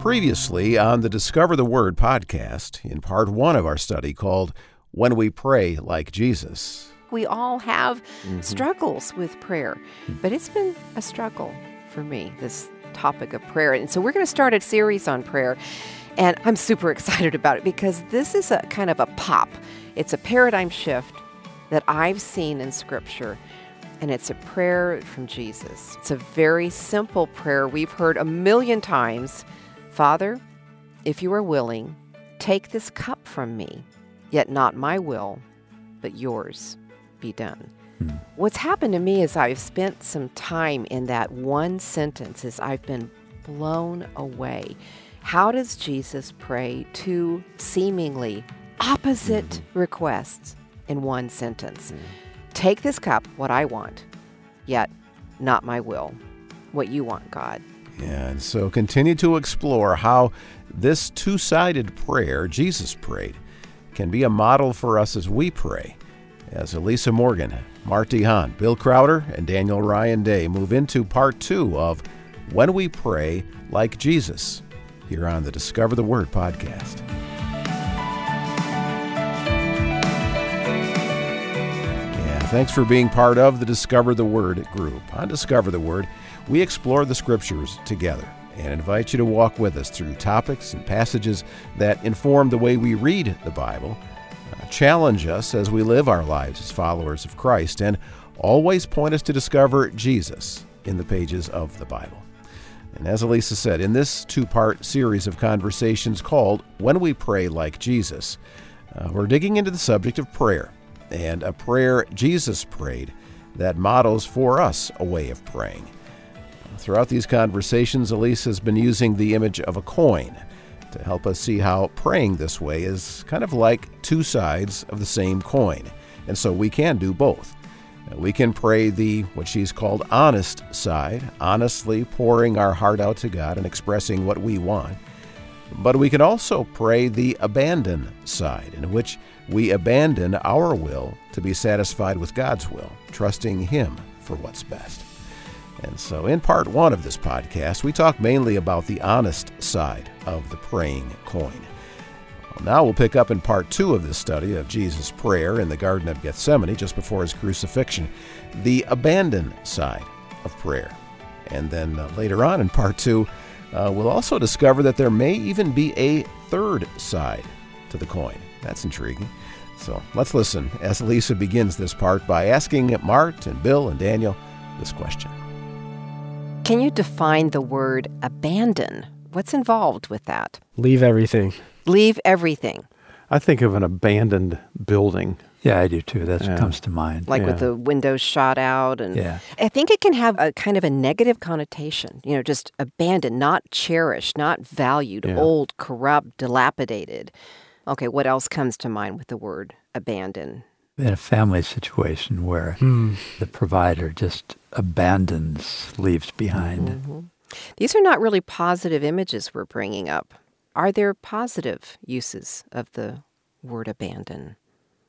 Previously on the Discover the Word podcast, in part one of our study called When We Pray Like Jesus. We all have mm-hmm. struggles with prayer, mm. but it's been a struggle for me, this topic of prayer. And so we're going to start a series on prayer. And I'm super excited about it because this is a kind of a pop. It's a paradigm shift that I've seen in Scripture. And it's a prayer from Jesus. It's a very simple prayer we've heard a million times Father, if you are willing, take this cup from me, yet not my will, but yours be done. Hmm. What's happened to me is I've spent some time in that one sentence is I've been blown away. How does Jesus pray two seemingly opposite mm-hmm. requests in one sentence? Mm-hmm. Take this cup, what I want, yet not my will, what you want, God. And so continue to explore how this two sided prayer Jesus prayed can be a model for us as we pray. As Elisa Morgan, Mart DeHaan, Bill Crowder, and Daniel Ryan Day move into part two of When We Pray Like Jesus here on the Discover the Word podcast. Yeah, thanks for being part of the Discover the Word group. On Discover the Word, we explore the scriptures together and invite you to walk with us through topics and passages that inform the way we read the Bible, uh, challenge us as we live our lives as followers of Christ, and always point us to discover Jesus in the pages of the Bible. And as Elisa said, in this two part series of conversations called When We Pray Like Jesus, uh, we're digging into the subject of prayer and a prayer Jesus prayed that models for us a way of praying. Throughout these conversations, Elise has been using the image of a coin to help us see how praying this way is kind of like two sides of the same coin. And so we can do both. We can pray the, what she's called, honest side, honestly pouring our heart out to God and expressing what we want. But we can also pray the abandon side, in which we abandon our will to be satisfied with God's will, trusting Him for what's best. And so, in part one of this podcast, we talk mainly about the honest side of the praying coin. Well, now we'll pick up in part two of this study of Jesus' prayer in the Garden of Gethsemane just before his crucifixion, the abandon side of prayer. And then uh, later on in part two, uh, we'll also discover that there may even be a third side to the coin. That's intriguing. So let's listen as Lisa begins this part by asking Mart and Bill and Daniel this question. Can you define the word abandon? What's involved with that? Leave everything. Leave everything, I think of an abandoned building. Yeah, I do too. That's Yeah. what comes to mind. like with the windows shot out. And yeah. I think it can have a kind of a negative connotation, you know, just abandoned, not cherished, not valued, Yeah. old, corrupt, dilapidated. Okay, what else comes to mind with the word abandon? In a family situation where Hmm. the provider just abandons, leaves behind. Mhm. These are not really positive images we're bringing up. Are there positive uses of the word abandon?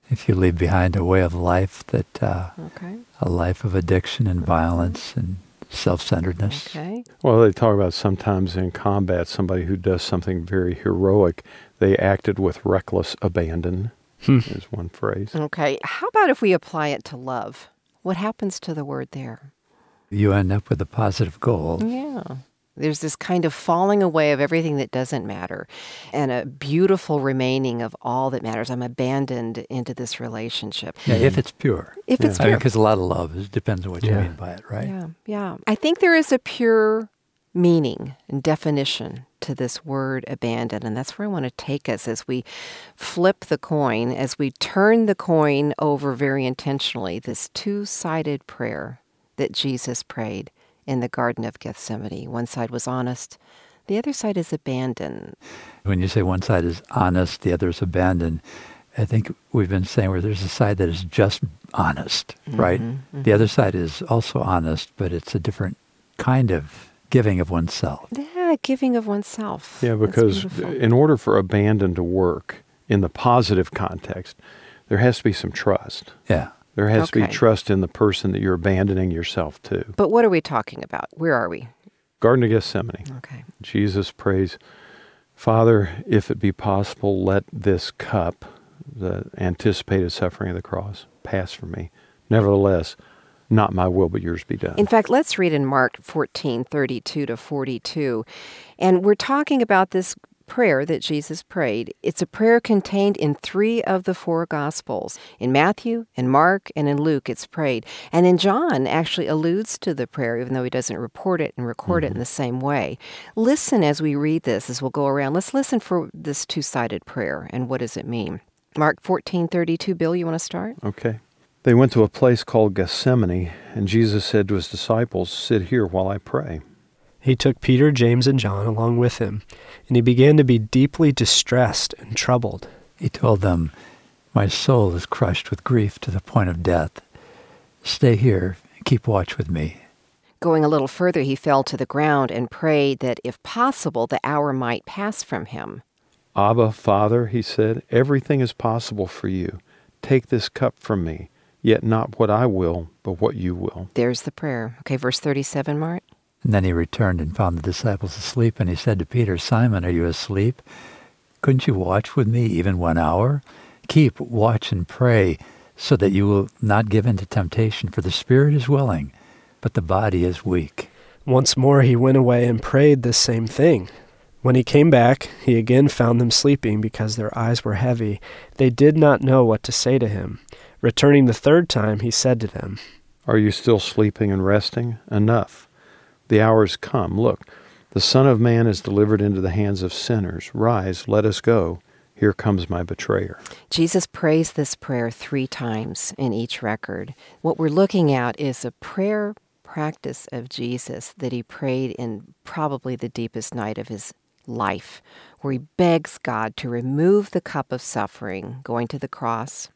If you leave behind a way of life that, uh, Okay. a life of addiction and violence and self-centeredness. Okay. Well, they talk about sometimes in combat, somebody who does something very heroic, they acted with reckless abandon, Hmm. is one phrase. Okay. How about if we apply it to love? What happens to the word there? You end up with a positive goal. Yeah. There's this kind of falling away of everything that doesn't matter and a beautiful remaining of all that matters. I'm abandoned into this relationship. Yeah, if it's pure. If it's I mean, pure. because a lot of love is, depends on what you mean by it, right? Yeah, yeah. I think there is a pure meaning and definition to this word abandon. And that's where I want to take us as we flip the coin, as we turn the coin over very intentionally, this two sided prayer that Jesus prayed in the Garden of Gethsemane. One side was honest, the other side is abandon. When you say one side is honest, the other is abandoned, I think we've been saying where there's a side that is just honest, right? Mhm, The other side is also honest, but it's a different kind of giving of oneself. Yeah, giving of oneself. Yeah, because in order for abandon to work in the positive context, there has to be some trust. Yeah. There has to be trust in the person that you're abandoning yourself to. But what are we talking about? Where are we? Garden of Gethsemane. Okay. Jesus prays, Father, if it be possible, let this cup, the anticipated suffering of the cross, pass from me. Nevertheless, not my will, but yours be done. In fact, let's read in Mark 14, 32 to 42. And we're talking about this prayer that Jesus prayed. It's a prayer contained in three of the four Gospels. In Matthew, in Mark, and in Luke, it's prayed. And in John, actually alludes to the prayer, even though he doesn't report it and record mm-hmm. it in the same way. Listen as we read this, as we'll go around. Let's listen for this two sided prayer and what does it mean. Mark 14, 32. Bill, you want to start? Okay. They went to a place called Gethsemane, and Jesus said to his disciples, Sit here while I pray. He took Peter, James, and John along with him, and he began to be deeply distressed and troubled. He told them, My soul is crushed with grief to the point of death. Stay here and keep watch with me. Going a little further, he fell to the ground and prayed that, if possible, the hour might pass from him. Abba, Father, he said, everything is possible for you. Take this cup from me, yet not what I will, but what you will. There's the prayer. Okay, verse 37, Mart. And then he returned and found the disciples asleep, and he said to Peter, Simon, are you asleep? Couldn't you watch with me even one hour? Keep watch and pray, so that you will not give in to temptation, for the spirit is willing, but the body is weak. Once more he went away and prayed the same thing. When he came back, he again found them sleeping because their eyes were heavy. They did not know what to say to him. Returning the third time, he said to them, Are you still sleeping and resting? Enough. The hour is come. Look, the Son of Man is delivered into the hands of sinners. Rise, let us go. Here comes my betrayer. Jesus prays this prayer three times in each record. What we're looking at is a prayer practice of Jesus that he prayed in probably the deepest night of his life, where he begs God to remove the cup of suffering going to the cross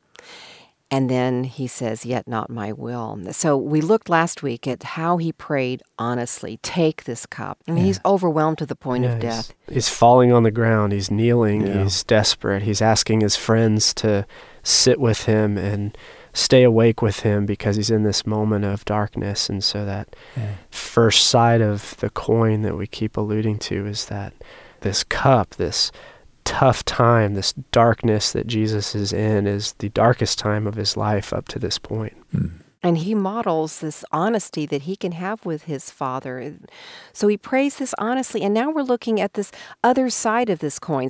and then he says, Yet not my will. So we looked last week at how he prayed honestly, take this cup. And yeah. he's overwhelmed to the point yeah, of death. He's, he's, falling on the ground. He's kneeling. Yeah. He's desperate. He's asking his friends to sit with him and stay awake with him because he's in this moment of darkness. And so that first side of the coin that we keep alluding to is that this cup, this tough time, this darkness that Jesus is in, is the darkest time of his life up to this point. Mm. And he models this honesty that he can have with his father. So he prays this honestly. And now we're looking at this other side of this coin.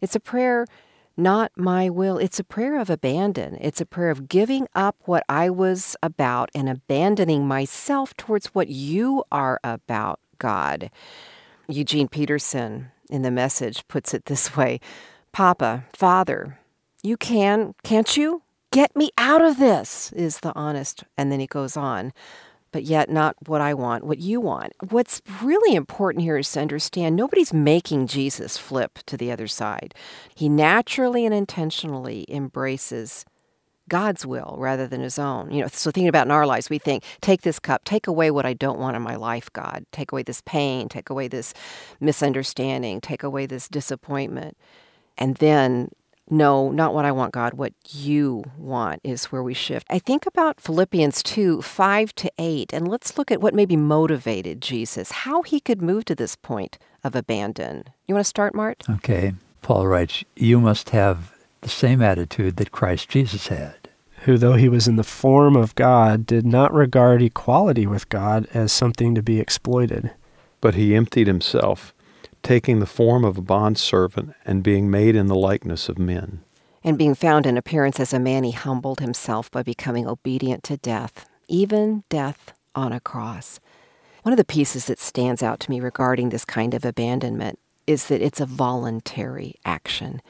It's a prayer, not my will. It's a prayer of abandon. It's a prayer of giving up what I was about and abandoning myself towards what you are about, God. Eugene Peterson, in the message puts it this way Papa, Father, you can, can't you? Get me out of this, is the honest. And then he goes on, but yet not what I want, what you want. What's really important here is to understand nobody's making Jesus flip to the other side. He naturally and intentionally embraces God's will rather than his own. You know, so thinking about in our lives, we think, take this cup, take away what I don't want in my life, God. Take away this pain, take away this misunderstanding, take away this disappointment. And then, no, not what I want, God, what you want is where we shift. I think about Philippians 2 5 to 8, and let's look at what maybe motivated Jesus, how he could move to this point of abandon. You want to start, Mart? Okay. Paul writes, You must have the same attitude that Christ Jesus had who, though he was in the form of God, did not regard equality with God as something to be exploited. But he emptied himself, taking the form of a bondservant and being made in the likeness of men. And being found in appearance as a man, he humbled himself by becoming obedient to death, even death on a cross. One of the pieces that stands out to me regarding this kind of abandonment is that it's a voluntary action.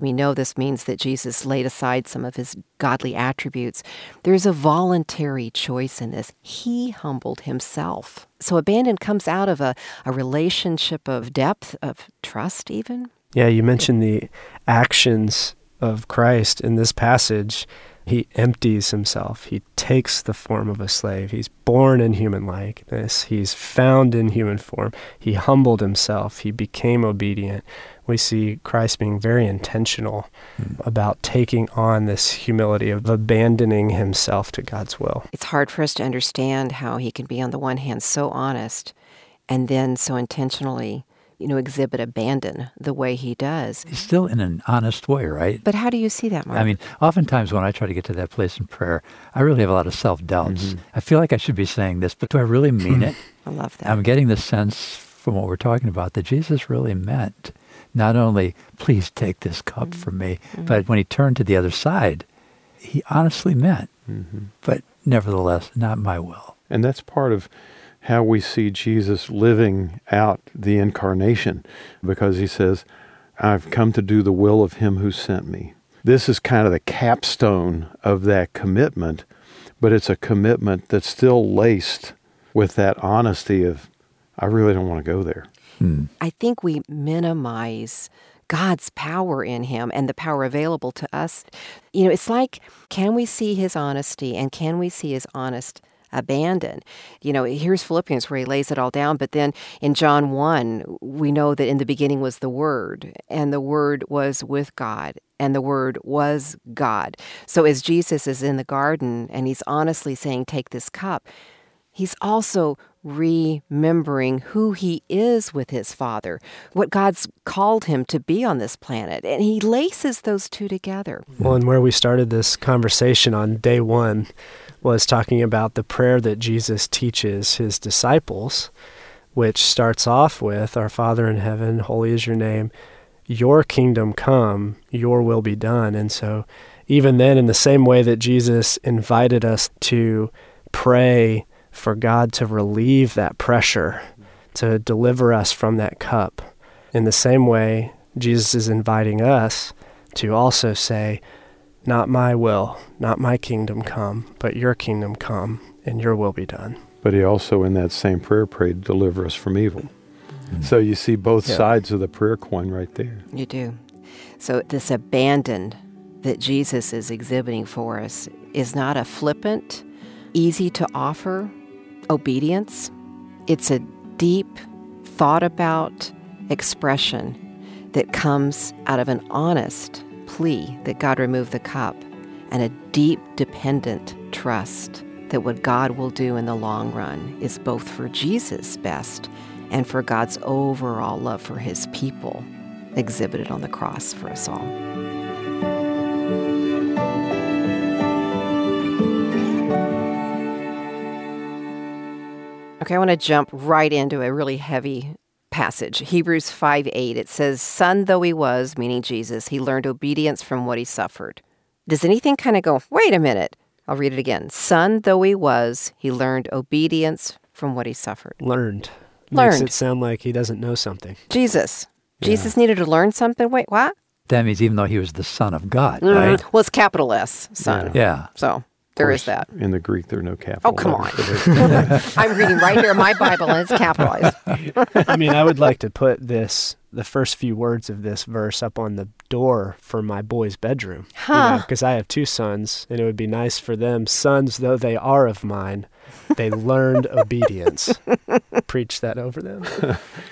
We know this means that Jesus laid aside some of his godly attributes. There's a voluntary choice in this. He humbled himself. So abandon comes out of a, a relationship of depth, of trust, even. Yeah, you mentioned the actions of Christ in this passage. He empties himself. He takes the form of a slave. He's born in human likeness. He's found in human form. He humbled himself. He became obedient we see Christ being very intentional mm. about taking on this humility of abandoning himself to God's will. It's hard for us to understand how he can be, on the one hand, so honest and then so intentionally you know, exhibit abandon the way he does. Still in an honest way, right? But how do you see that, Mark? I mean, oftentimes when I try to get to that place in prayer, I really have a lot of self doubts. Mm-hmm. I feel like I should be saying this, but do I really mean it? I love that. I'm getting the sense from what we're talking about that Jesus really meant not only, please take this cup mm-hmm. from me, mm-hmm. but when he turned to the other side, he honestly meant, mm-hmm. but nevertheless, not my will. And that's part of how we see Jesus living out the incarnation because he says, I've come to do the will of him who sent me. This is kind of the capstone of that commitment, but it's a commitment that's still laced with that honesty of, I really don't want to go there. Hmm. I think we minimize God's power in him and the power available to us. You know, it's like, can we see his honesty and can we see his honest abandon. You know, here's Philippians where he lays it all down, but then in John 1, we know that in the beginning was the Word, and the Word was with God, and the Word was God. So as Jesus is in the garden and he's honestly saying, Take this cup, he's also remembering who he is with his father, what God's called him to be on this planet. And he laces those two together. Well, and where we started this conversation on day one was talking about the prayer that Jesus teaches his disciples, which starts off with Our Father in heaven, holy is your name, your kingdom come, your will be done. And so, even then, in the same way that Jesus invited us to pray for God to relieve that pressure, to deliver us from that cup, in the same way, Jesus is inviting us to also say, not my will, not my kingdom come, but your kingdom come, and your will be done. But he also, in that same prayer, prayed, Deliver us from evil. Mm-hmm. So you see both yeah. sides of the prayer coin right there. You do. So this abandon that Jesus is exhibiting for us is not a flippant, easy to offer obedience. It's a deep, thought about expression that comes out of an honest plea that God remove the cup, and a deep, dependent trust that what God will do in the long run is both for Jesus' best and for God's overall love for his people exhibited on the cross for us all. Okay, I want to jump right into a really heavy passage, Hebrews 5 8, it says, Son though he was, meaning Jesus, he learned obedience from what he suffered. Does anything kind of go, wait a minute? I'll read it again. Son though he was, he learned obedience from what he suffered. Learned. Learned. Makes it sound like he doesn't know something. Jesus. Yeah. Jesus needed to learn something. Wait, what? That means even though he was the Son of God, mm-hmm. right? Well, it's capital S, Son. Yeah. yeah. So there is that. In the Greek, there are no capital. Oh, come on. I'm reading right here in my Bible, and it's capitalized. I mean, I would like to put this, the first few words of this verse, up on the door for my boy's bedroom. Huh. Because you know, I have two sons, and it would be nice for them, sons though they are of mine, they learned obedience. Preach that over them.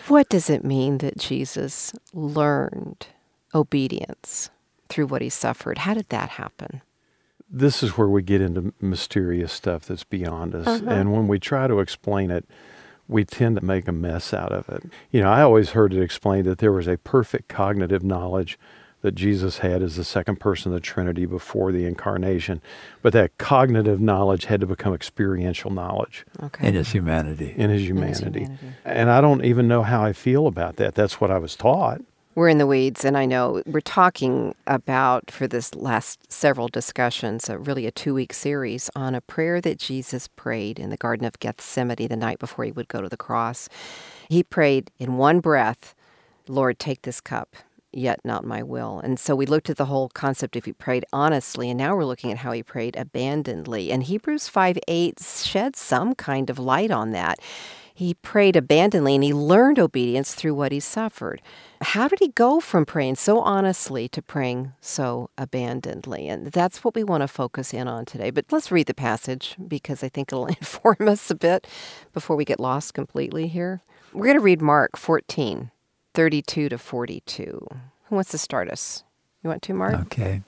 What does it mean that Jesus learned obedience through what he suffered? How did that happen? This is where we get into mysterious stuff that's beyond us. Uh-huh. And when we try to explain it, we tend to make a mess out of it. You know, I always heard it explained that there was a perfect cognitive knowledge that Jesus had as the second person of the Trinity before the incarnation, but that cognitive knowledge had to become experiential knowledge. Okay. In his humanity. In his humanity. In his humanity. And I don't even know how I feel about that. That's what I was taught we're in the weeds, and I know we're talking about for this last several discussions, uh, really a two week series on a prayer that Jesus prayed in the Garden of Gethsemane the night before he would go to the cross. He prayed in one breath, Lord, take this cup, yet not my will. And so we looked at the whole concept if he prayed honestly, and now we're looking at how he prayed abandonedly. And Hebrews 5 8 sheds some kind of light on that. He prayed abandonedly and he learned obedience through what he suffered. How did he go from praying so honestly to praying so abandonedly? And that's what we want to focus in on today. But let's read the passage because I think it'll inform us a bit before we get lost completely here. We're going to read Mark 14, 32 to 42. Who wants to start us? You want to, Mark? Okay.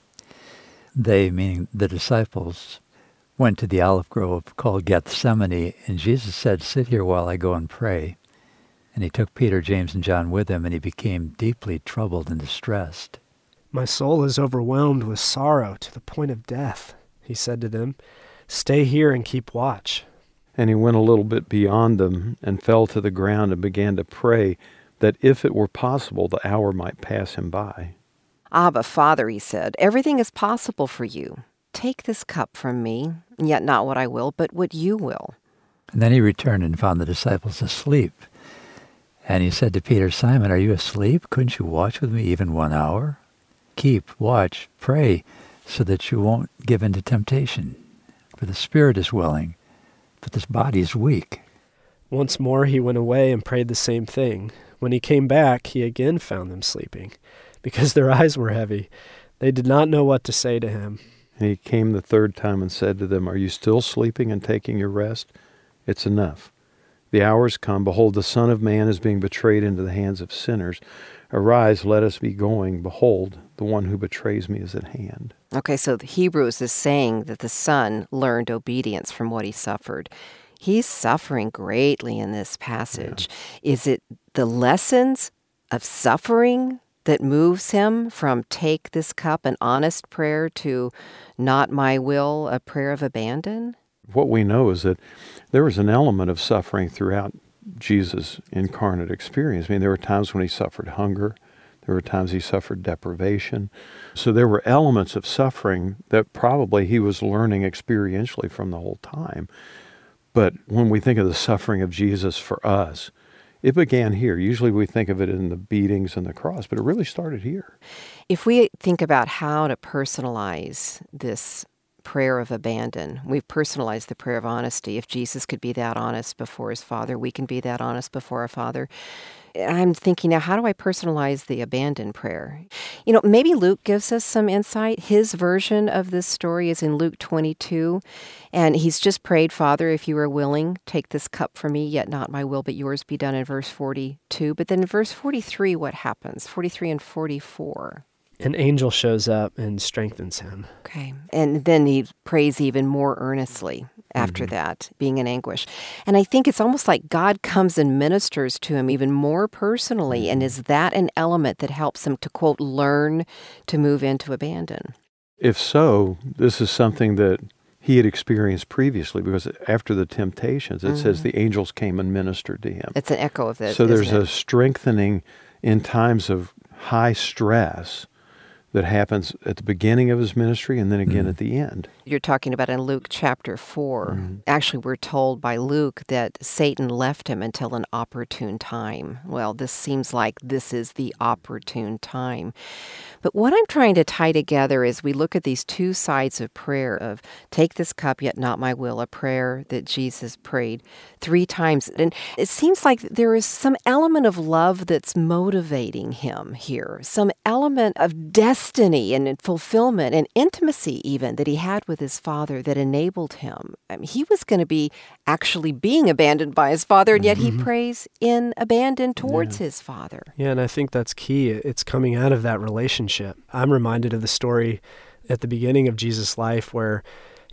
They, meaning the disciples, went to the olive grove called Gethsemane, and Jesus said, Sit here while I go and pray. And he took Peter, James, and John with him, and he became deeply troubled and distressed. My soul is overwhelmed with sorrow to the point of death, he said to them. Stay here and keep watch. And he went a little bit beyond them and fell to the ground and began to pray that if it were possible, the hour might pass him by. Abba, Father, he said, everything is possible for you. Take this cup from me, yet not what I will, but what you will. And then he returned and found the disciples asleep. And he said to Peter, Simon, are you asleep? Couldn't you watch with me even one hour? Keep, watch, pray, so that you won't give in to temptation. For the spirit is willing, but this body is weak. Once more he went away and prayed the same thing. When he came back, he again found them sleeping, because their eyes were heavy. They did not know what to say to him. And he came the third time and said to them, Are you still sleeping and taking your rest? It's enough. The hours come. Behold, the Son of Man is being betrayed into the hands of sinners. Arise, let us be going. Behold, the one who betrays me is at hand. Okay, so the Hebrews is saying that the Son learned obedience from what he suffered. He's suffering greatly in this passage. Yeah. Is it the lessons of suffering that moves him from take this cup, an honest prayer, to not my will, a prayer of abandon? What we know is that there was an element of suffering throughout Jesus' incarnate experience. I mean, there were times when he suffered hunger, there were times he suffered deprivation. So there were elements of suffering that probably he was learning experientially from the whole time. But when we think of the suffering of Jesus for us, it began here. Usually we think of it in the beatings and the cross, but it really started here. If we think about how to personalize this prayer of abandon. We've personalized the prayer of honesty. If Jesus could be that honest before his Father, we can be that honest before our Father. I'm thinking now, how do I personalize the abandon prayer? You know, maybe Luke gives us some insight. His version of this story is in Luke 22, and he's just prayed, Father, if you are willing, take this cup from me, yet not my will, but yours be done in verse 42. But then in verse 43, what happens? 43 and 44. An angel shows up and strengthens him. Okay. And then he prays even more earnestly after mm-hmm. that, being in anguish. And I think it's almost like God comes and ministers to him even more personally. And mm-hmm. is that an element that helps him to, quote, learn to move into abandon? If so, this is something that he had experienced previously because after the temptations, it mm-hmm. says the angels came and ministered to him. It's an echo of this. So there's a strengthening in times of high stress that happens at the beginning of his ministry and then again mm-hmm. at the end. You're talking about in Luke chapter 4. Mm-hmm. Actually, we're told by Luke that Satan left him until an opportune time. Well, this seems like this is the opportune time. But what I'm trying to tie together is we look at these two sides of prayer of take this cup yet not my will, a prayer that Jesus prayed three times. And it seems like there is some element of love that's motivating him here, some element of destiny and fulfillment and intimacy even that he had with his father that enabled him. I mean, he was going to be actually being abandoned by his father, and yet mm-hmm. he prays in abandon towards yeah. his father. Yeah, and I think that's key. It's coming out of that relationship. I'm reminded of the story at the beginning of Jesus' life where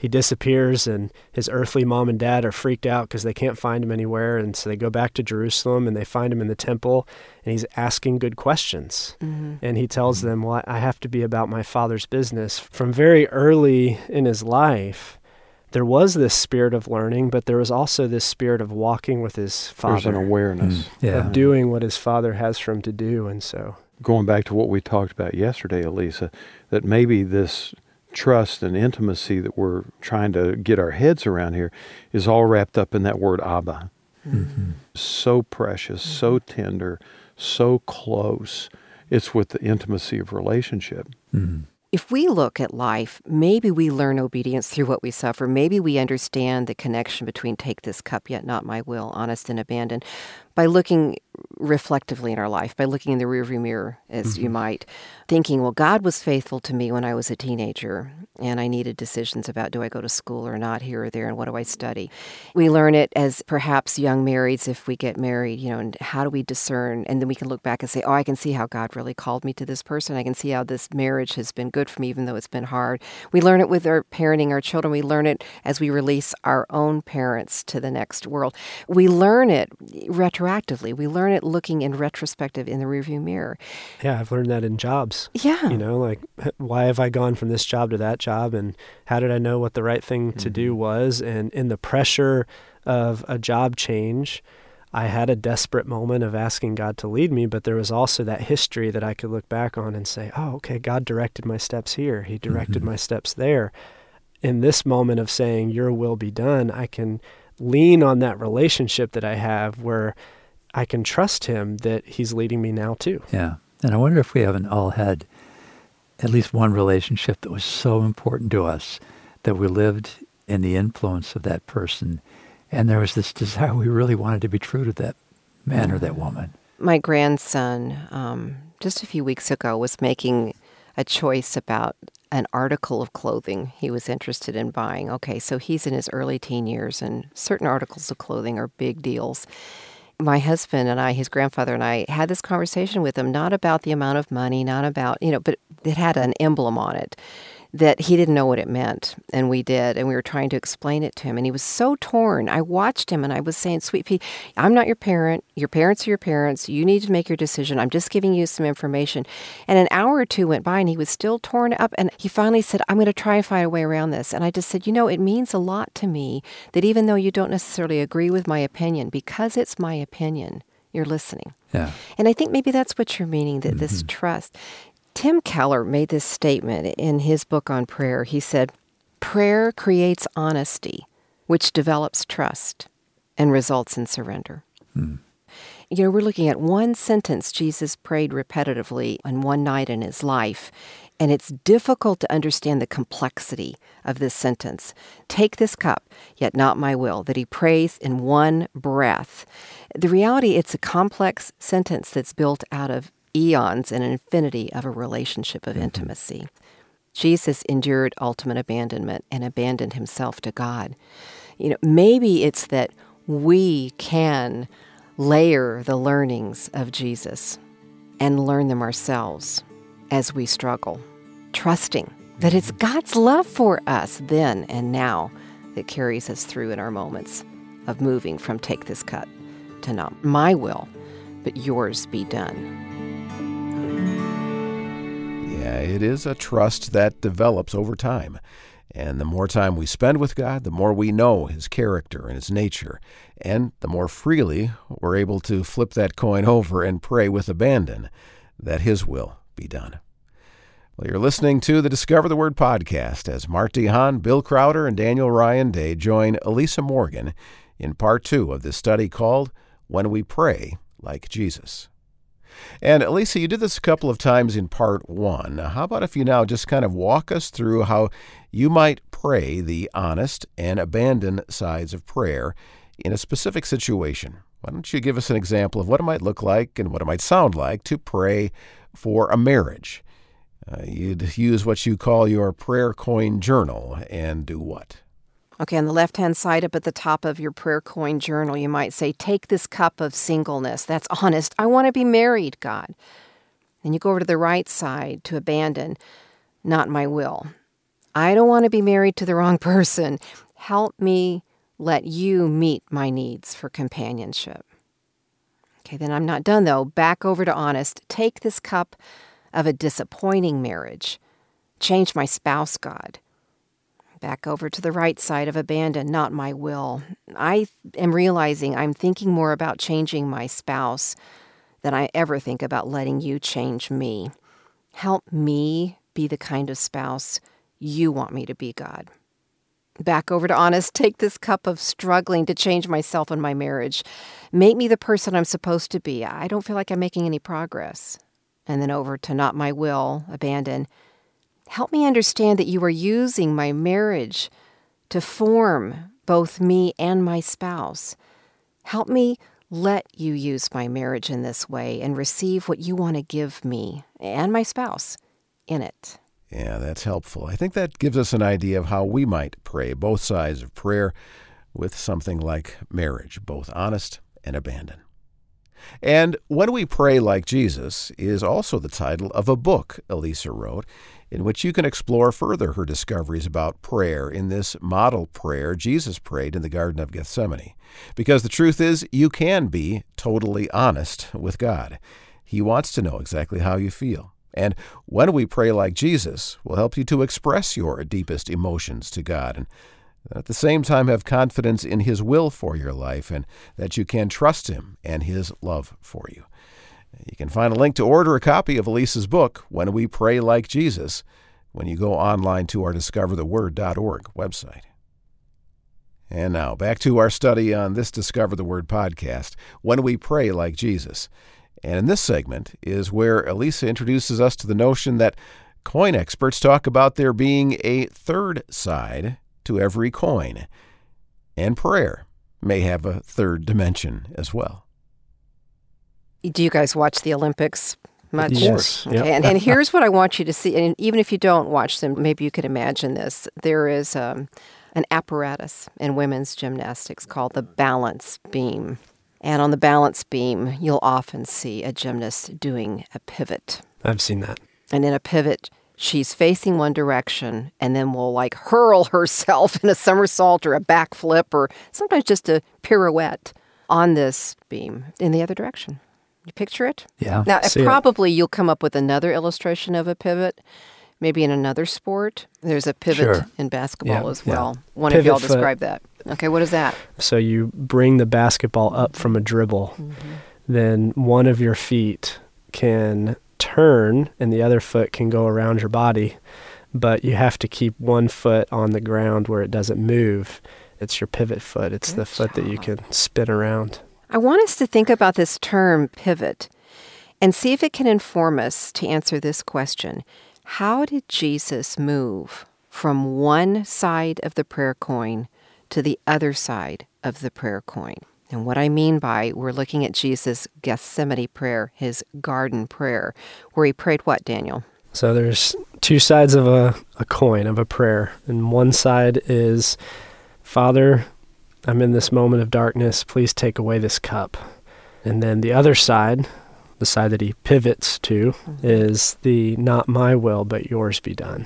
he disappears and his earthly mom and dad are freaked out because they can't find him anywhere and so they go back to jerusalem and they find him in the temple and he's asking good questions mm-hmm. and he tells them well i have to be about my father's business from very early in his life there was this spirit of learning but there was also this spirit of walking with his father there's an awareness mm. yeah. of doing what his father has for him to do and so going back to what we talked about yesterday, Elisa, that maybe this trust and intimacy that we're trying to get our heads around here is all wrapped up in that word Abba. Mm-hmm. So precious, mm-hmm. so tender, so close. It's with the intimacy of relationship. Mm-hmm. If we look at life, maybe we learn obedience through what we suffer. Maybe we understand the connection between take this cup, yet not my will, honest and abandoned by looking reflectively in our life, by looking in the rearview mirror, as mm-hmm. you might, thinking, well, God was faithful to me when I was a teenager and I needed decisions about do I go to school or not here or there and what do I study. We learn it as perhaps young marrieds if we get married, you know, and how do we discern? And then we can look back and say, oh, I can see how God really called me to this person. I can see how this marriage has been good for me, even though it's been hard. We learn it with our parenting our children. We learn it as we release our own parents to the next world. We learn it retrospectively retroactively. We learn it looking in retrospective in the rearview mirror. Yeah, I've learned that in jobs. Yeah. You know, like why have I gone from this job to that job and how did I know what the right thing to do mm-hmm. was and in the pressure of a job change, I had a desperate moment of asking God to lead me, but there was also that history that I could look back on and say, "Oh, okay, God directed my steps here. He directed mm-hmm. my steps there." In this moment of saying, "Your will be done," I can lean on that relationship that I have where I can trust him that he's leading me now too. Yeah. And I wonder if we haven't all had at least one relationship that was so important to us that we lived in the influence of that person. And there was this desire we really wanted to be true to that man or that woman. My grandson, um, just a few weeks ago, was making a choice about an article of clothing he was interested in buying. Okay, so he's in his early teen years, and certain articles of clothing are big deals. My husband and I, his grandfather and I, had this conversation with him, not about the amount of money, not about, you know, but it had an emblem on it that he didn't know what it meant. And we did. And we were trying to explain it to him. And he was so torn. I watched him and I was saying, Sweet Pea, I'm not your parent. Your parents are your parents. You need to make your decision. I'm just giving you some information. And an hour or two went by and he was still torn up. And he finally said, I'm going to try and find a way around this. And I just said, You know, it means a lot to me that even though you don't necessarily agree with my opinion, because it's my opinion, you're listening. Yeah. And I think maybe that's what you're meaning that mm-hmm. this trust. Tim Keller made this statement in his book on prayer. He said, Prayer creates honesty, which develops trust and results in surrender. Hmm. You know, we're looking at one sentence Jesus prayed repetitively on one night in his life, and it's difficult to understand the complexity of this sentence. Take this cup, yet not my will, that he prays in one breath. The reality, it's a complex sentence that's built out of eons and an infinity of a relationship of mm-hmm. intimacy. Jesus endured ultimate abandonment and abandoned himself to God. You know, maybe it's that we can layer the learnings of Jesus and learn them ourselves as we struggle, trusting that it's mm-hmm. God's love for us then and now that carries us through in our moments of moving from take this cut to not my will, but yours be done. It is a trust that develops over time. And the more time we spend with God, the more we know His character and His nature. And the more freely we're able to flip that coin over and pray with abandon that His will be done. Well, you're listening to the Discover the Word podcast as Mart DeHaan, Bill Crowder, and Daniel Ryan Day join Elisa Morgan in part two of this study called When We Pray Like Jesus. And Elisa, you did this a couple of times in part one. How about if you now just kind of walk us through how you might pray the honest and abandon sides of prayer in a specific situation? Why don't you give us an example of what it might look like and what it might sound like to pray for a marriage? Uh, you'd use what you call your prayer coin journal and do what? Okay, on the left hand side up at the top of your prayer coin journal, you might say, Take this cup of singleness. That's honest. I want to be married, God. Then you go over to the right side to abandon, Not my will. I don't want to be married to the wrong person. Help me let you meet my needs for companionship. Okay, then I'm not done though. Back over to honest. Take this cup of a disappointing marriage. Change my spouse, God. Back over to the right side of abandon, not my will. I am realizing I'm thinking more about changing my spouse than I ever think about letting you change me. Help me be the kind of spouse you want me to be, God. Back over to honest, take this cup of struggling to change myself and my marriage. Make me the person I'm supposed to be. I don't feel like I'm making any progress. And then over to not my will, abandon. Help me understand that you are using my marriage to form both me and my spouse. Help me let you use my marriage in this way and receive what you want to give me and my spouse in it. Yeah, that's helpful. I think that gives us an idea of how we might pray both sides of prayer with something like marriage, both honest and abandon. And When We Pray Like Jesus is also the title of a book Elisa wrote, in which you can explore further her discoveries about prayer in this model prayer Jesus prayed in the Garden of Gethsemane. Because the truth is, you can be totally honest with God. He wants to know exactly how you feel. And when we pray like Jesus, will help you to express your deepest emotions to God and at the same time have confidence in His will for your life and that you can trust Him and His love for you. You can find a link to order a copy of Elisa's book, When We Pray Like Jesus, when you go online to our discovertheword.org website. And now, back to our study on this Discover the Word podcast, When We Pray Like Jesus. And in this segment is where Elisa introduces us to the notion that coin experts talk about there being a third side to every coin. And prayer may have a third dimension as well. Do you guys watch the Olympics much? Yes. Okay. Yep. And, and here's what I want you to see. And even if you don't watch them, maybe you could imagine this. There is um, an apparatus in women's gymnastics called the balance beam. And on the balance beam, you'll often see a gymnast doing a pivot. I've seen that. And in a pivot, she's facing one direction and then will like hurl herself in a somersault or a backflip or sometimes just a pirouette on this beam in the other direction. You picture it? Yeah. Now, See it. probably you'll come up with another illustration of a pivot, maybe in another sport. There's a pivot Sure. in basketball Yeah, as yeah. well. One of y'all describe that. Okay, what is that? So you bring the basketball up from a dribble, mm-hmm. then one of your feet can turn and the other foot can go around your body, but you have to keep one foot on the ground where it doesn't move. It's your pivot foot. It's the Good foot that you can spin around. I want us to think about this term pivot and see if it can inform us to answer this question How did Jesus move from one side of the prayer coin to the other side of the prayer coin? And what I mean by we're looking at Jesus' Gethsemane prayer, his garden prayer, where he prayed what, Daniel? So there's two sides of a, a coin of a prayer. And one side is, Father, I'm in this moment of darkness. Please take away this cup. And then the other side, the side that he pivots to, mm-hmm. is the not my will, but yours be done.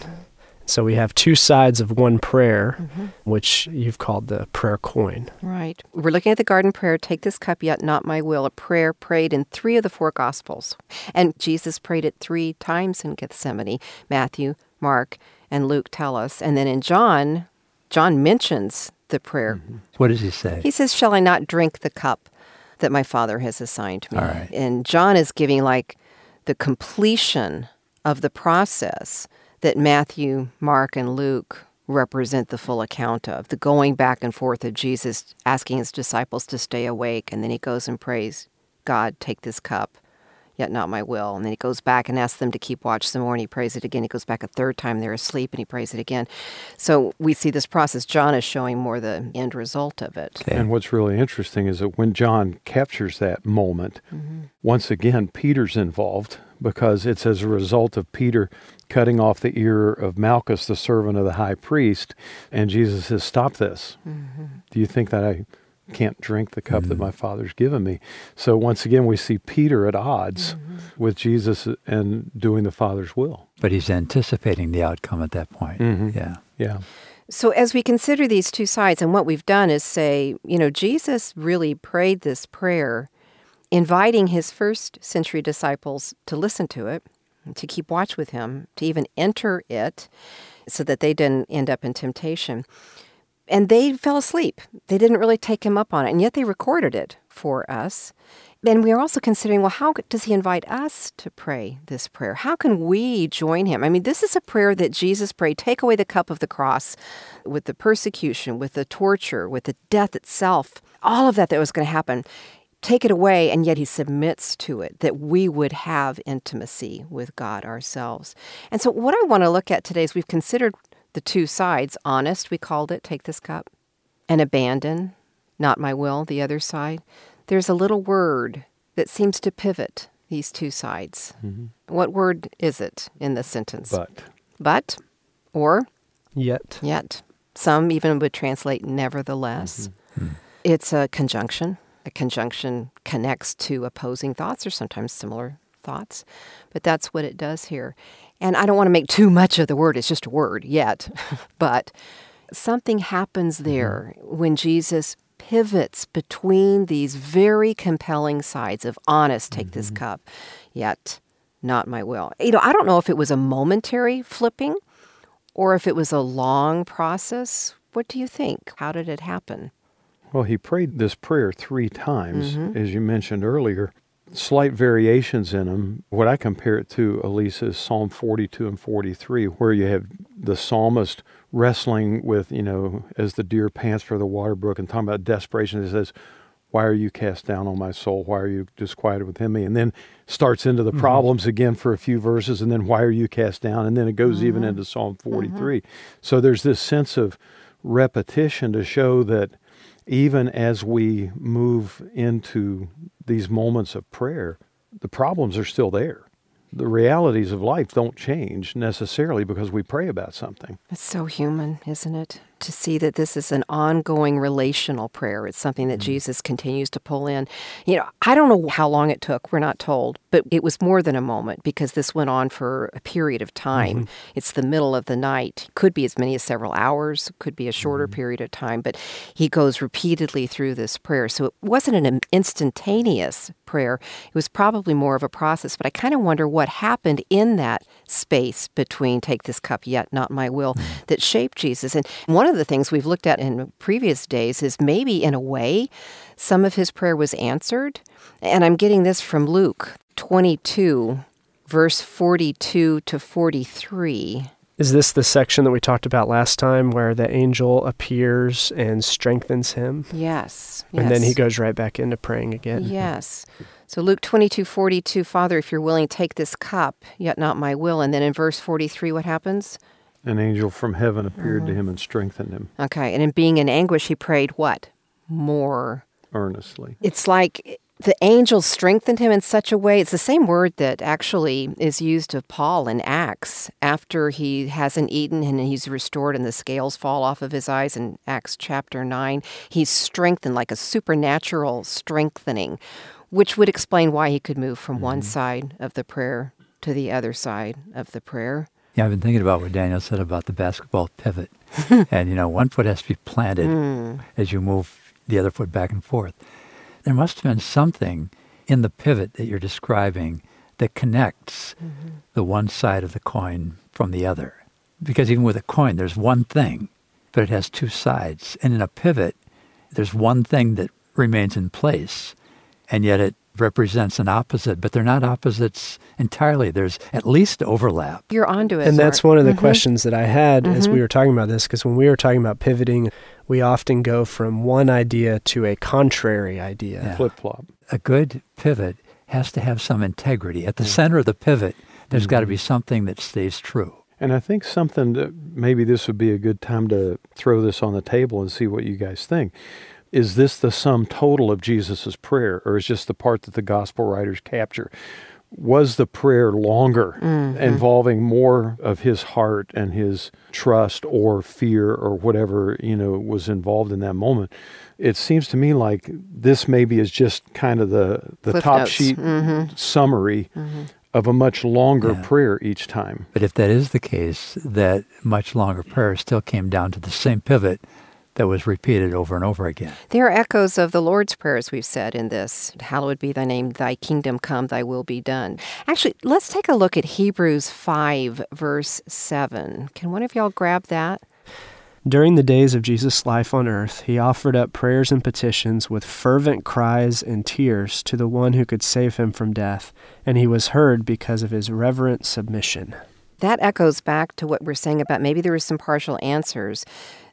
So we have two sides of one prayer, mm-hmm. which you've called the prayer coin. Right. We're looking at the garden prayer, take this cup, yet not my will, a prayer prayed in three of the four gospels. And Jesus prayed it three times in Gethsemane. Matthew, Mark, and Luke tell us. And then in John, John mentions the prayer. Mm-hmm. What does he say? He says, Shall I not drink the cup that my Father has assigned me? All right. And John is giving like the completion of the process that Matthew, Mark, and Luke represent the full account of the going back and forth of Jesus asking his disciples to stay awake. And then he goes and prays, God, take this cup, yet not my will. And then he goes back and asks them to keep watch some more, and he prays it again. He goes back a third time, they're asleep, and he prays it again. So we see this process. John is showing more the end result of it. Okay. And what's really interesting is that when John captures that moment, mm-hmm. once again, Peter's involved because it's as a result of Peter cutting off the ear of Malchus, the servant of the high priest. And Jesus says, Stop this. Mm-hmm. Do you think that I can't drink the cup that my Father's given me? So once again, we see Peter at odds with Jesus and doing the Father's will. But he's anticipating the outcome at that point. Mhm. Yeah. Yeah. So, as we consider these two sides, and what we've done is say, you know, Jesus really prayed this prayer, inviting his first century disciples to listen to it, to keep watch with him, to even enter it, so that they didn't end up in temptation. And they fell asleep. They didn't really take him up on it, and yet they recorded it for us. And we are also considering well, how does he invite us to pray this prayer? How can we join him? I mean, this is a prayer that Jesus prayed take away the cup of the cross with the persecution, with the torture, with the death itself, all of that that was going to happen. Take it away, and yet he submits to it that we would have intimacy with God ourselves. And so, what I want to look at today is we've considered the two sides honest, we called it, take this cup, and abandon, not my will, the other side. There's a little word that seems to pivot these two sides. Mm-hmm. What word is it in the sentence? But But, or Yet, yet. Some even would translate nevertheless. Mm-hmm. It's a conjunction. a conjunction connects to opposing thoughts or sometimes similar thoughts. But that's what it does here. And I don't want to make too much of the word, it's just a word yet. but something happens mm-hmm. there when Jesus pivots between these very compelling sides of honest, take mm-hmm. this cup, yet not my will. You know, I don't know if it was a momentary flipping or if it was a long process. What do you think? How did it happen? Well, he prayed this prayer three times, mm-hmm. as you mentioned earlier. Slight variations in them. What I compare it to, Elisa, is Psalm 42 and 43, where you have the psalmist wrestling with, you know, as the deer pants for the water brook and talking about desperation. He says, Why are you cast down on my soul? Why are you disquieted within me? And then starts into the mm-hmm. problems again for a few verses, and then why are you cast down? And then it goes mm-hmm. even into Psalm 43. Mm-hmm. So there's this sense of repetition to show that even as we move into these moments of prayer, the problems are still there the realities of life don't change necessarily because we pray about something. It's so human, isn't it? To see that this is an ongoing relational prayer. It's something that mm-hmm. Jesus continues to pull in. You know, I don't know how long it took, we're not told, but it was more than a moment because this went on for a period of time. Mm-hmm. It's the middle of the night. Could be as many as several hours, could be a shorter mm-hmm. period of time, but he goes repeatedly through this prayer. So it wasn't an instantaneous prayer. It was probably more of a process, but I kind of wonder what happened in that space between take this cup yet not my will mm-hmm. that shaped Jesus. And one of the things we've looked at in previous days is maybe in a way some of his prayer was answered. And I'm getting this from Luke 22, verse 42 to 43. Is this the section that we talked about last time where the angel appears and strengthens him? Yes. yes. And then he goes right back into praying again. Yes. So Luke 22, 42, Father, if you're willing, take this cup, yet not my will. And then in verse 43, what happens? An angel from heaven appeared mm-hmm. to him and strengthened him. Okay. And in being in anguish, he prayed what? More earnestly. It's like the angel strengthened him in such a way. It's the same word that actually is used of Paul in Acts after he hasn't eaten and he's restored and the scales fall off of his eyes in Acts chapter 9. He's strengthened like a supernatural strengthening, which would explain why he could move from mm-hmm. one side of the prayer to the other side of the prayer. Yeah, I've been thinking about what Daniel said about the basketball pivot. and, you know, one foot has to be planted mm. as you move the other foot back and forth. There must have been something in the pivot that you're describing that connects mm-hmm. the one side of the coin from the other. Because even with a coin, there's one thing, but it has two sides. And in a pivot, there's one thing that remains in place, and yet it represents an opposite, but they're not opposites entirely. There's at least overlap. You're onto it. And that's one of the mm-hmm. questions that I had mm-hmm. as we were talking about this, because when we were talking about pivoting, we often go from one idea to a contrary idea. Yeah. Flip flop. A good pivot has to have some integrity. At the mm-hmm. center of the pivot, there's mm-hmm. got to be something that stays true. And I think something that maybe this would be a good time to throw this on the table and see what you guys think is this the sum total of Jesus' prayer, or is just the part that the gospel writers capture? Was the prayer longer, mm-hmm. involving more of his heart and his trust or fear or whatever, you know, was involved in that moment? It seems to me like this maybe is just kind of the, the Cliff top notes. sheet mm-hmm. summary mm-hmm. of a much longer yeah. prayer each time. But if that is the case, that much longer prayer still came down to the same pivot that was repeated over and over again. There are echoes of the Lord's Prayer, as we've said in this Hallowed be thy name, thy kingdom come, thy will be done. Actually, let's take a look at Hebrews 5, verse 7. Can one of y'all grab that? During the days of Jesus' life on earth, he offered up prayers and petitions with fervent cries and tears to the one who could save him from death, and he was heard because of his reverent submission. That echoes back to what we're saying about maybe there were some partial answers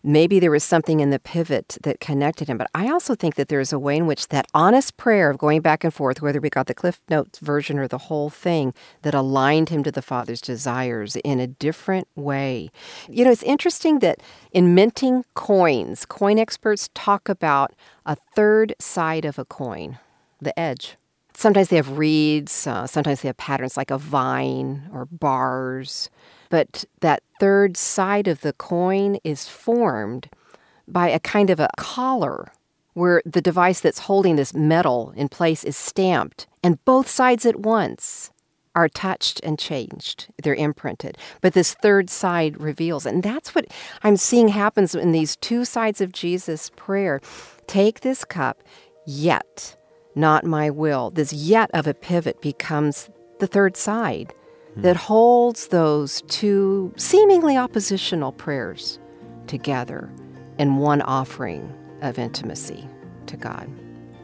maybe there was something in the pivot that connected him. But I also think that there's a way in which that honest prayer of going back and forth, whether we got the Cliff Notes version or the whole thing, that aligned him to the Father's desires in a different way. You know, it's interesting that in minting coins, coin experts talk about a third side of a coin, the edge. Sometimes they have reeds, uh, sometimes they have patterns like a vine or bars. But that third side of the coin is formed by a kind of a collar where the device that's holding this metal in place is stamped, and both sides at once are touched and changed. They're imprinted. But this third side reveals. And that's what I'm seeing happens in these two sides of Jesus' prayer. Take this cup, yet not my will. This yet of a pivot becomes the third side hmm. that holds those two seemingly oppositional prayers together in one offering of intimacy to God.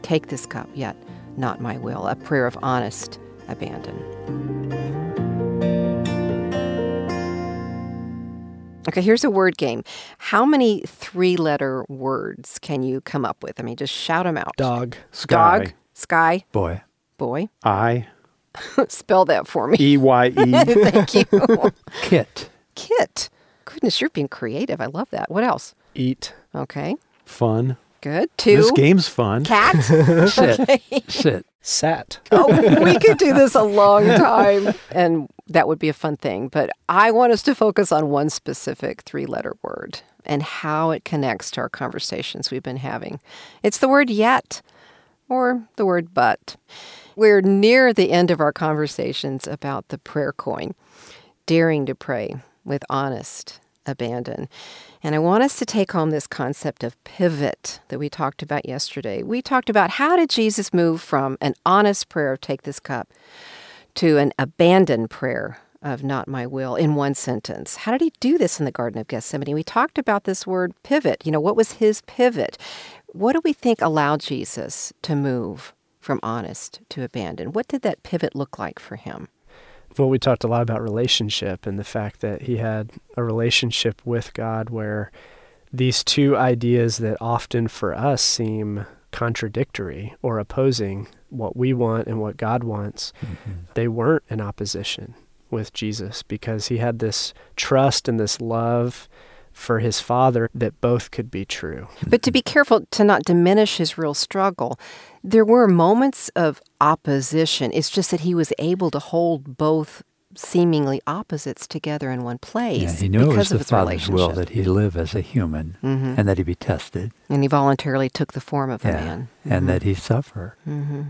Take this cup, yet not my will, a prayer of honest abandon. Okay, here's a word game. How many three letter words can you come up with? I mean, just shout them out. Dog. Sky. Dog. Sky. Boy. Boy. I. Spell that for me. E Y E. Thank you. Kit. Kit. Goodness, you're being creative. I love that. What else? Eat. Okay. Fun. Good. Two. This game's fun. Cat. Sit. okay. Sit. Sat. oh, we could do this a long time, and that would be a fun thing. But I want us to focus on one specific three letter word and how it connects to our conversations we've been having. It's the word yet or the word but. We're near the end of our conversations about the prayer coin, daring to pray with honest abandon. And I want us to take home this concept of pivot that we talked about yesterday. We talked about how did Jesus move from an honest prayer of take this cup to an abandoned prayer of not my will in one sentence. How did he do this in the Garden of Gethsemane? We talked about this word pivot. You know, what was his pivot? What do we think allowed Jesus to move from honest to abandon? What did that pivot look like for him? well, we talked a lot about relationship and the fact that he had a relationship with God where these two ideas that often for us seem contradictory or opposing what we want and what God wants, mm-hmm. they weren't in opposition with Jesus because he had this trust and this love for his father that both could be true. But to be careful to not diminish his real struggle, there were moments of opposition. It's just that he was able to hold both seemingly opposites together in one place. Yeah, he knew it was the Father's will that he live as a human mm-hmm. and that he be tested. And he voluntarily took the form of yeah, a man. Mm-hmm. And that he suffer. Mm-hmm.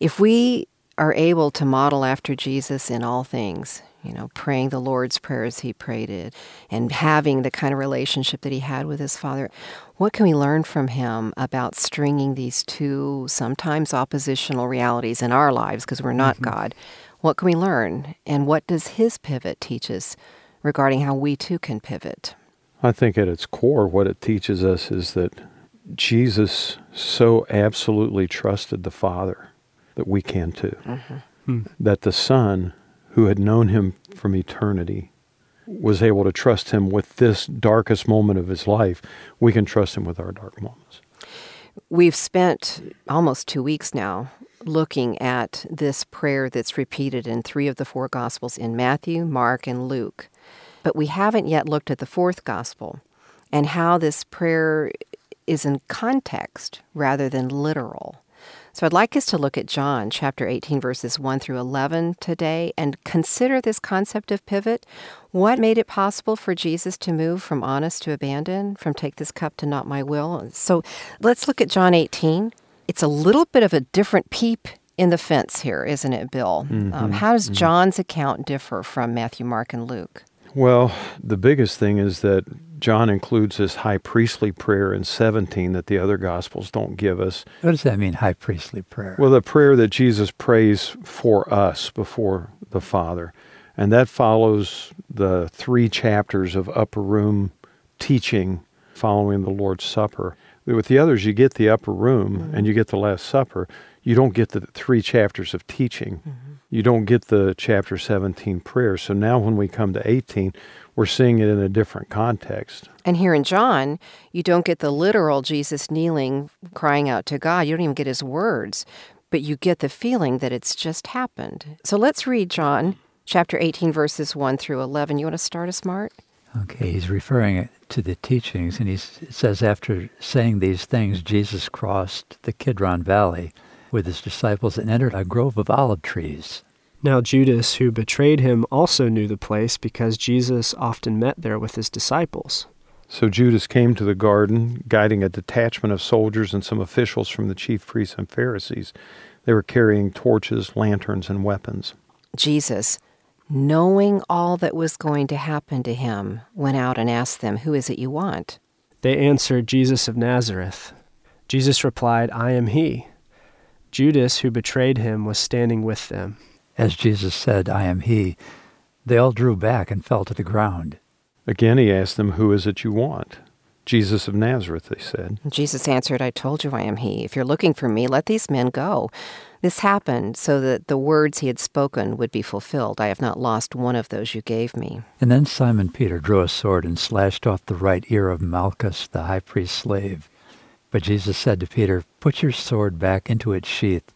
If we are able to model after Jesus in all things, you know, praying the Lord's Prayer as he prayed it, and having the kind of relationship that he had with his Father, what can we learn from him about stringing these two sometimes oppositional realities in our lives because we're not mm-hmm. God? What can we learn? And what does his pivot teach us regarding how we too can pivot? I think at its core, what it teaches us is that Jesus so absolutely trusted the Father that we can too. Mm-hmm. That the Son, who had known him from eternity, was able to trust him with this darkest moment of his life, we can trust him with our dark moments. We've spent almost two weeks now looking at this prayer that's repeated in three of the four Gospels in Matthew, Mark, and Luke. But we haven't yet looked at the fourth Gospel and how this prayer is in context rather than literal. So I'd like us to look at John chapter 18, verses 1 through 11 today and consider this concept of pivot. What made it possible for Jesus to move from honest to abandon, from take this cup to not my will? So let's look at John 18. It's a little bit of a different peep in the fence here, isn't it, Bill? Mm-hmm. Um, how does mm-hmm. John's account differ from Matthew, Mark, and Luke? Well, the biggest thing is that John includes this high priestly prayer in 17 that the other gospels don't give us. What does that mean, high priestly prayer? Well, the prayer that Jesus prays for us before the Father. And that follows the three chapters of upper room teaching following the Lord's Supper. With the others, you get the upper room mm-hmm. and you get the Last Supper. You don't get the three chapters of teaching. Mm-hmm. You don't get the chapter 17 prayer. So now when we come to 18, we're seeing it in a different context. And here in John, you don't get the literal Jesus kneeling, crying out to God. You don't even get his words, but you get the feeling that it's just happened. So let's read John chapter 18, verses 1 through 11. You want to start us, Mark? Okay, he's referring to the teachings, and he says, After saying these things, Jesus crossed the Kidron Valley with his disciples and entered a grove of olive trees. Now, Judas, who betrayed him, also knew the place because Jesus often met there with his disciples. So Judas came to the garden, guiding a detachment of soldiers and some officials from the chief priests and Pharisees. They were carrying torches, lanterns, and weapons. Jesus, knowing all that was going to happen to him, went out and asked them, Who is it you want? They answered, Jesus of Nazareth. Jesus replied, I am he. Judas, who betrayed him, was standing with them. As Jesus said, I am he, they all drew back and fell to the ground. Again he asked them, Who is it you want? Jesus of Nazareth, they said. Jesus answered, I told you I am he. If you're looking for me, let these men go. This happened so that the words he had spoken would be fulfilled. I have not lost one of those you gave me. And then Simon Peter drew a sword and slashed off the right ear of Malchus, the high priest's slave. But Jesus said to Peter, Put your sword back into its sheath.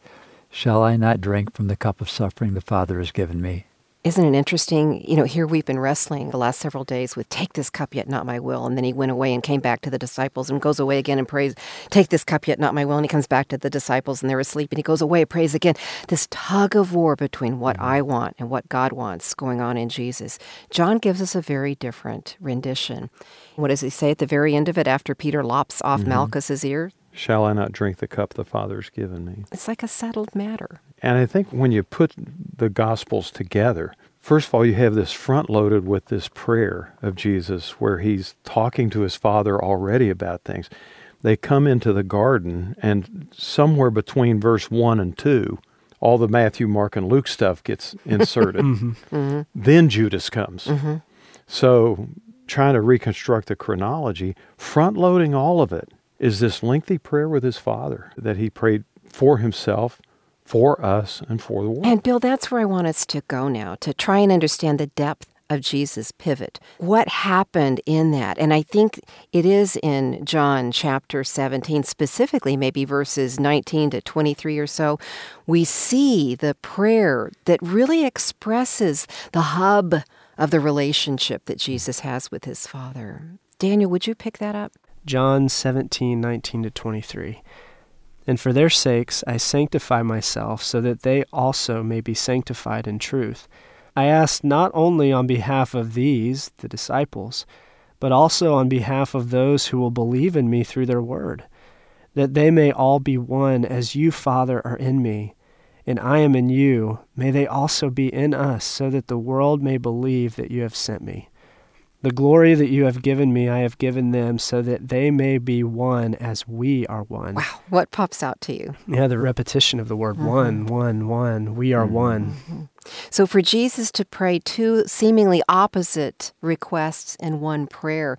Shall I not drink from the cup of suffering the Father has given me? Isn't it interesting? You know, here we've been wrestling the last several days with take this cup yet not my will. And then he went away and came back to the disciples and goes away again and prays, take this cup yet not my will. And he comes back to the disciples and they're asleep and he goes away, and prays again. This tug of war between what I want and what God wants going on in Jesus. John gives us a very different rendition. What does he say at the very end of it after Peter lops off mm-hmm. Malchus's ear? Shall I not drink the cup the Father's given me? It's like a settled matter. And I think when you put the Gospels together, first of all, you have this front loaded with this prayer of Jesus where he's talking to his Father already about things. They come into the garden, and somewhere between verse 1 and 2, all the Matthew, Mark, and Luke stuff gets inserted. mm-hmm. Mm-hmm. Then Judas comes. Mm-hmm. So, trying to reconstruct the chronology, front loading all of it is this lengthy prayer with his Father that he prayed for himself for us and for the world. And Bill, that's where I want us to go now to try and understand the depth of Jesus' pivot. What happened in that? And I think it is in John chapter 17, specifically maybe verses 19 to 23 or so. We see the prayer that really expresses the hub of the relationship that Jesus has with his Father. Daniel, would you pick that up? John 17, 19 to 23. And for their sakes I sanctify myself, so that they also may be sanctified in truth. I ask not only on behalf of these, the disciples, but also on behalf of those who will believe in me through their word, that they may all be one as you, Father, are in me, and I am in you. May they also be in us, so that the world may believe that you have sent me. The glory that you have given me, I have given them, so that they may be one as we are one. Wow. What pops out to you? Yeah, the repetition of the word mm-hmm. one, one, one. We are mm-hmm. one. Mm-hmm. So for Jesus to pray two seemingly opposite requests in one prayer,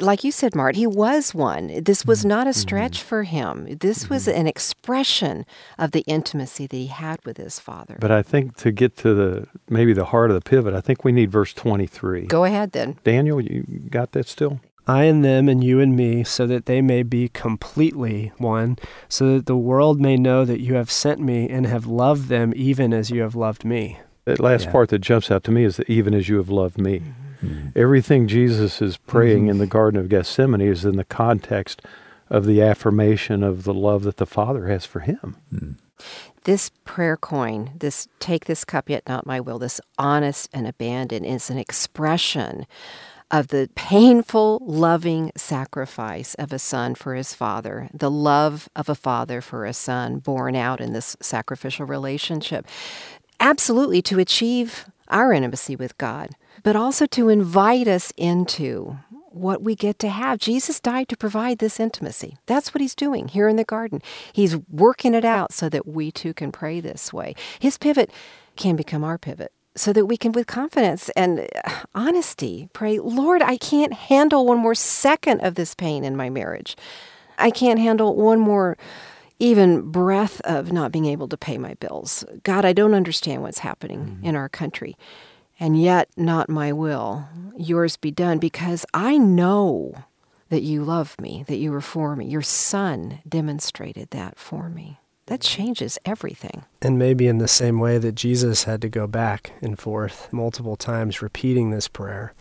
like you said, Mart, he was one. This was mm-hmm. not a stretch mm-hmm. for him. This was mm-hmm. an expression of the intimacy that he had with his Father. But I think to get to the maybe the heart of the pivot, I think we need verse 23. Go ahead then. Daniel, you got that still? I and them and you and me, so that they may be completely one, so that the world may know that you have sent me and have loved them even as you have loved me. That last yeah. part that jumps out to me is that even as you have loved me. Mm-hmm. Everything Jesus is praying mm-hmm. in the Garden of Gethsemane is in the context of the affirmation of the love that the Father has for him. Mm. This prayer coin, this take this cup yet not my will, this honest and abandon is an expression of the painful, loving sacrifice of a son for his father, the love of a father for a son born out in this sacrificial relationship. Absolutely to achieve our intimacy with God, but also to invite us into what we get to have. Jesus died to provide this intimacy. That's what he's doing here in the garden. He's working it out so that we too can pray this way. His pivot can become our pivot so that we can, with confidence and honesty, pray, Lord, I can't handle one more second of this pain in my marriage. I can't handle one more even breath of not being able to pay my bills. God, I don't understand what's happening mm-hmm. in our country. And yet, not my will, yours be done, because I know that you love me, that you were for me. Your son demonstrated that for me that changes everything. And maybe in the same way that Jesus had to go back and forth multiple times repeating this prayer,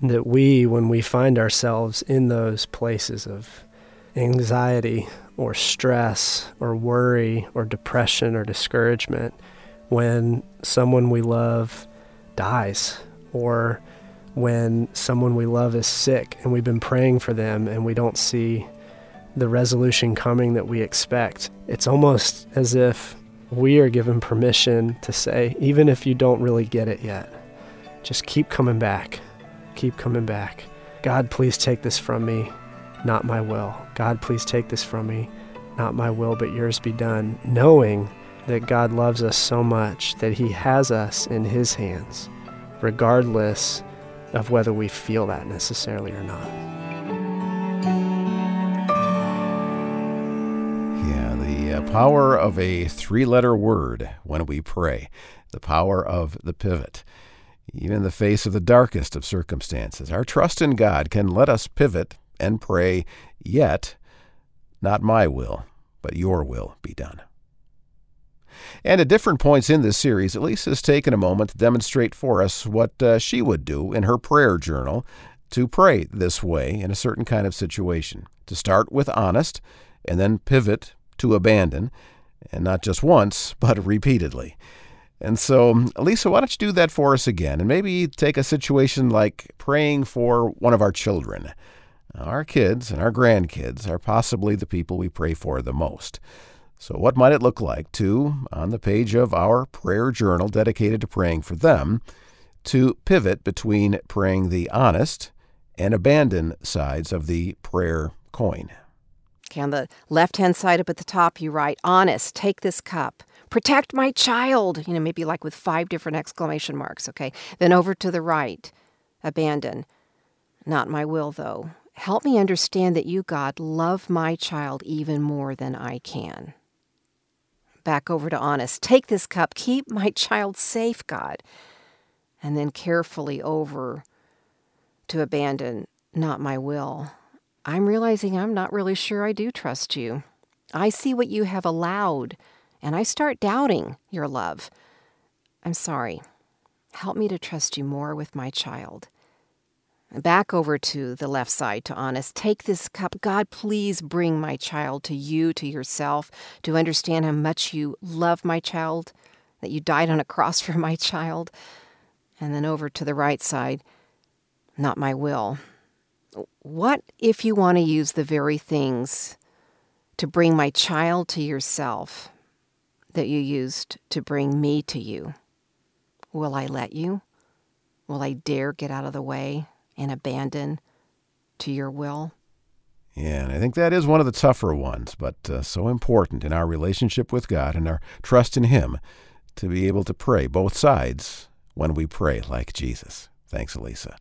that we, when we find ourselves in those places of anxiety or stress or worry or depression or discouragement, when someone we love dies or when someone we love is sick and we've been praying for them and we don't see the resolution coming that we expect. It's almost as if we are given permission to say, even if you don't really get it yet, just keep coming back. Keep coming back. God, please take this from me, not my will. God, please take this from me, not my will, but yours be done. Knowing that God loves us so much that He has us in His hands, regardless of whether we feel that necessarily or not. The power of a three letter word when we pray, the power of the pivot. Even in the face of the darkest of circumstances, our trust in God can let us pivot and pray, yet, not my will, but your will be done. And at different points in this series, Elisa has taken a moment to demonstrate for us what uh, she would do in her prayer journal to pray this way in a certain kind of situation. To start with honest, and then pivot to abandon, and not just once, but repeatedly. And so, Lisa, why don't you do that for us again? And maybe take a situation like praying for one of our children. Our kids and our grandkids are possibly the people we pray for the most. So, what might it look like to, on the page of our prayer journal dedicated to praying for them, to pivot between praying the honest and abandon sides of the prayer coin? Okay, on the left hand side up at the top, you write, Honest, take this cup. Protect my child. You know, maybe like with five different exclamation marks, okay? Then over to the right, Abandon. Not my will, though. Help me understand that you, God, love my child even more than I can back over to honest. Take this cup, keep my child safe, God. And then carefully over to abandon, not my will. I'm realizing I'm not really sure I do trust you. I see what you have allowed, and I start doubting your love. I'm sorry. Help me to trust you more with my child. Back over to the left side to honest. Take this cup. God, please bring my child to you, to yourself, to understand how much you love my child, that you died on a cross for my child. And then over to the right side, not my will. What if you want to use the very things to bring my child to yourself that you used to bring me to you? Will I let you? Will I dare get out of the way? and abandon to your will? Yeah, and I think that is one of the tougher ones, but uh, so important in our relationship with God and our trust in Him to be able to pray both sides when we pray like Jesus. Thanks, Elisa.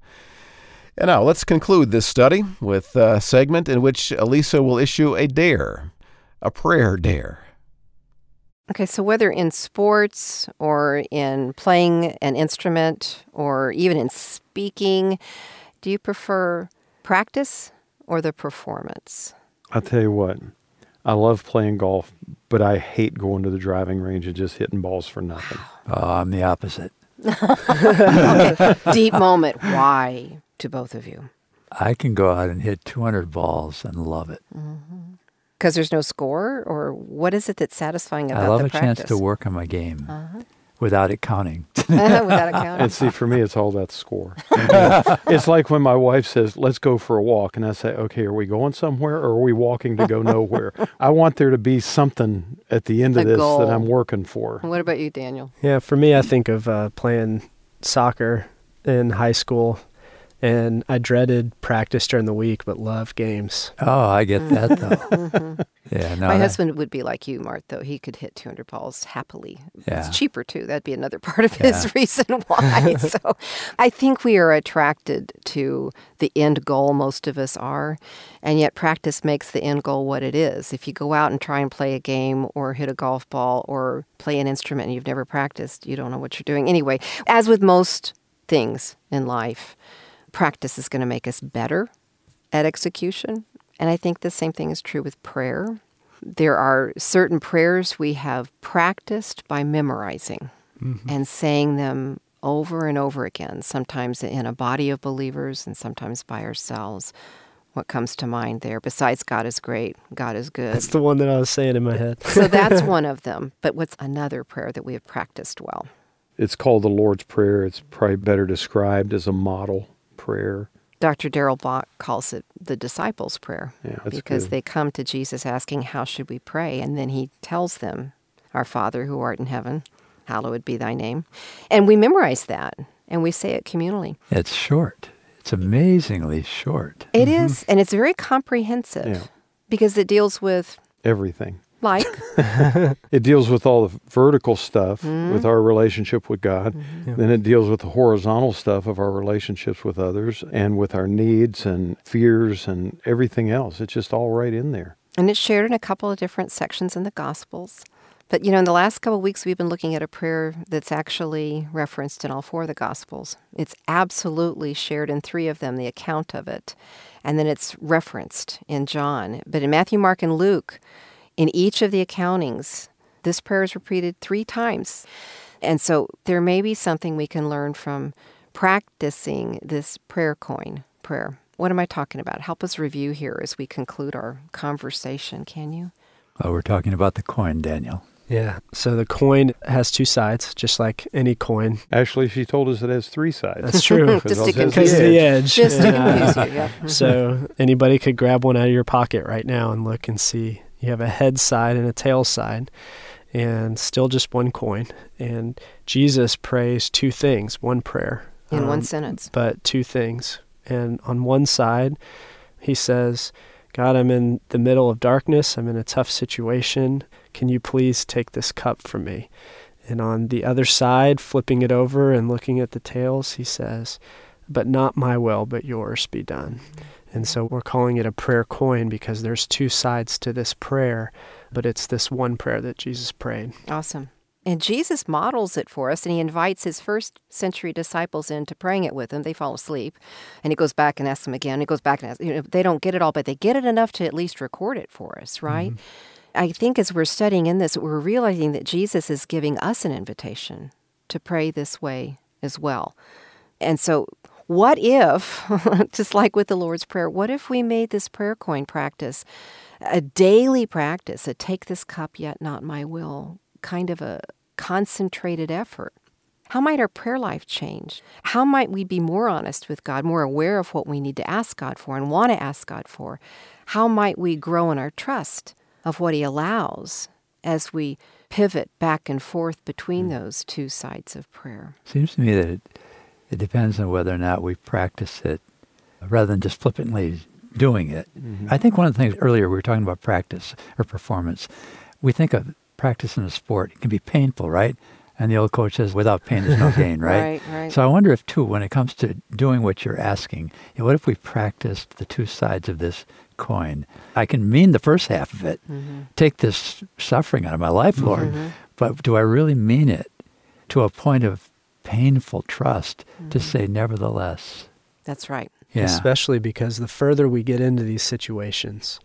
And now let's conclude this study with a segment in which Elisa will issue a dare, a prayer dare. Okay, so whether in sports or in playing an instrument or even in speaking, do you prefer practice or the performance? I'll tell you what, I love playing golf, but I hate going to the driving range and just hitting balls for nothing. Oh, I'm the opposite. okay. Deep moment. Why to both of you? I can go out and hit 200 balls and love it. Because mm-hmm. there's no score, or what is it that's satisfying about the I love the a practice? chance to work on my game. Uh-huh without it counting. without it counting. And see, for me, it's all that score. it's like when my wife says, "Let's go for a walk," and I say, "Okay, are we going somewhere, or are we walking to go nowhere?" I want there to be something at the end of a this goal. that I'm working for. What about you, Daniel? Yeah, for me, I think of uh, playing soccer in high school and I dreaded practice during the week, but loved games. Oh, I get that though. mm-hmm. Yeah, no, my that... husband would be like you, Mart. Though he could hit 200 balls happily. Yeah. It's cheaper too. That'd be another part of his reason why. so, I think we are attracted to the end goal. Most of us are, and yet practice makes the end goal what it is. If you go out and try and play a game or hit a golf ball or play an instrument and you've never practiced, you don't know what you're doing. Anyway, as with most things in life practice is going to make us better at execution. And I think the same thing is true with prayer. There are certain prayers we have practiced by memorizing mm-hmm. and saying them over and over again, sometimes in a body of believers and sometimes by ourselves. What comes to mind there, besides God is great, God is good? That's the one that I was saying in my head. so that's one of them. But what's another prayer that we have practiced well? It's called the Lord's Prayer. It's probably better described as a model prayer. Dr. Darrell Bock calls it the disciples' prayer Yeah, because good. they come to Jesus asking, How should we pray? And then he tells them, Our Father who art in heaven, hallowed be thy name. And we memorize that and we say it communally. It's short. It's amazingly short. It mm-hmm. is, and it's very comprehensive Yeah. because it deals with, Everything. Like, It deals with all the vertical stuff Mm-hmm. with our relationship with God. Then it deals with the horizontal stuff of our relationships with others and with our needs and fears and everything else. It's just all right in there. and it's shared in a couple of different sections in the Gospels. But, you know, in the last couple of weeks, we've been looking at a prayer that's actually referenced in all four of the Gospels. It's absolutely shared in three of them, the account of it. And then it's referenced in John. But in Matthew, Mark, and Luke, in each of the accountings, this prayer is repeated three times. And so there may be something we can learn from practicing this prayer coin prayer. What am I talking about? Help us review here as we conclude our conversation, can you? Well, we're talking about the coin, Daniel. Yeah. So the coin has two sides, just like any coin. Actually, she told us it has three sides. That's true. Just to Because it has the edge. edge. Just to confuse you, yeah. So anybody could grab one out of your pocket right now and look and see. You have a head side and a tail side, and still just one coin. And Jesus prays two things, one prayer. In one um, sentence. But two things. And on one side, he says, God, I'm in the middle of darkness. I'm in a tough situation. Can you please take this cup from me? And on the other side, flipping it over and looking at the tails, he says, But not my will, but yours be done. And so we're calling it a prayer coin because there's two sides to this prayer, but it's this one prayer that Jesus prayed. Awesome. And Jesus models it for us, and he invites his first century disciples into praying it with him. They fall asleep, and he goes back and asks them again. He goes back and asks, you know, they don't get it all, but they get it enough to at least record it for us, mm-hmm. right? I think as we're studying in this, we're realizing that Jesus is giving us an invitation to pray this way as well. And so, what if, just like with the Lord's Prayer, what if we made this prayer coin practice a daily practice, a take this cup, yet not my will, kind of a concentrated effort? How might our prayer life change? How might we be more honest with God, more aware of what we need to ask God for and want to ask God for? How might we grow in our trust of what He allows as we pivot back and forth between hmm. those two sides of prayer? Seems to me that it, it depends on whether or not we practice it rather than just flippantly doing it. Mm-hmm. I think one of the things earlier we were talking about practice or performance. We think of practice in a sport. It can be painful, right? And the old coach says, without pain, there's no gain, right? Right, right. So I wonder if, too, when it comes to doing what you're asking, you know, what if we practiced the two sides of this coin? I can mean the first half of it. Mm-hmm. Take this suffering out of my life, Lord. Mm-hmm. But do I really mean it to a point of painful trust to mm-hmm. say, nevertheless? That's right. Yeah. Especially because the further we get into these situations,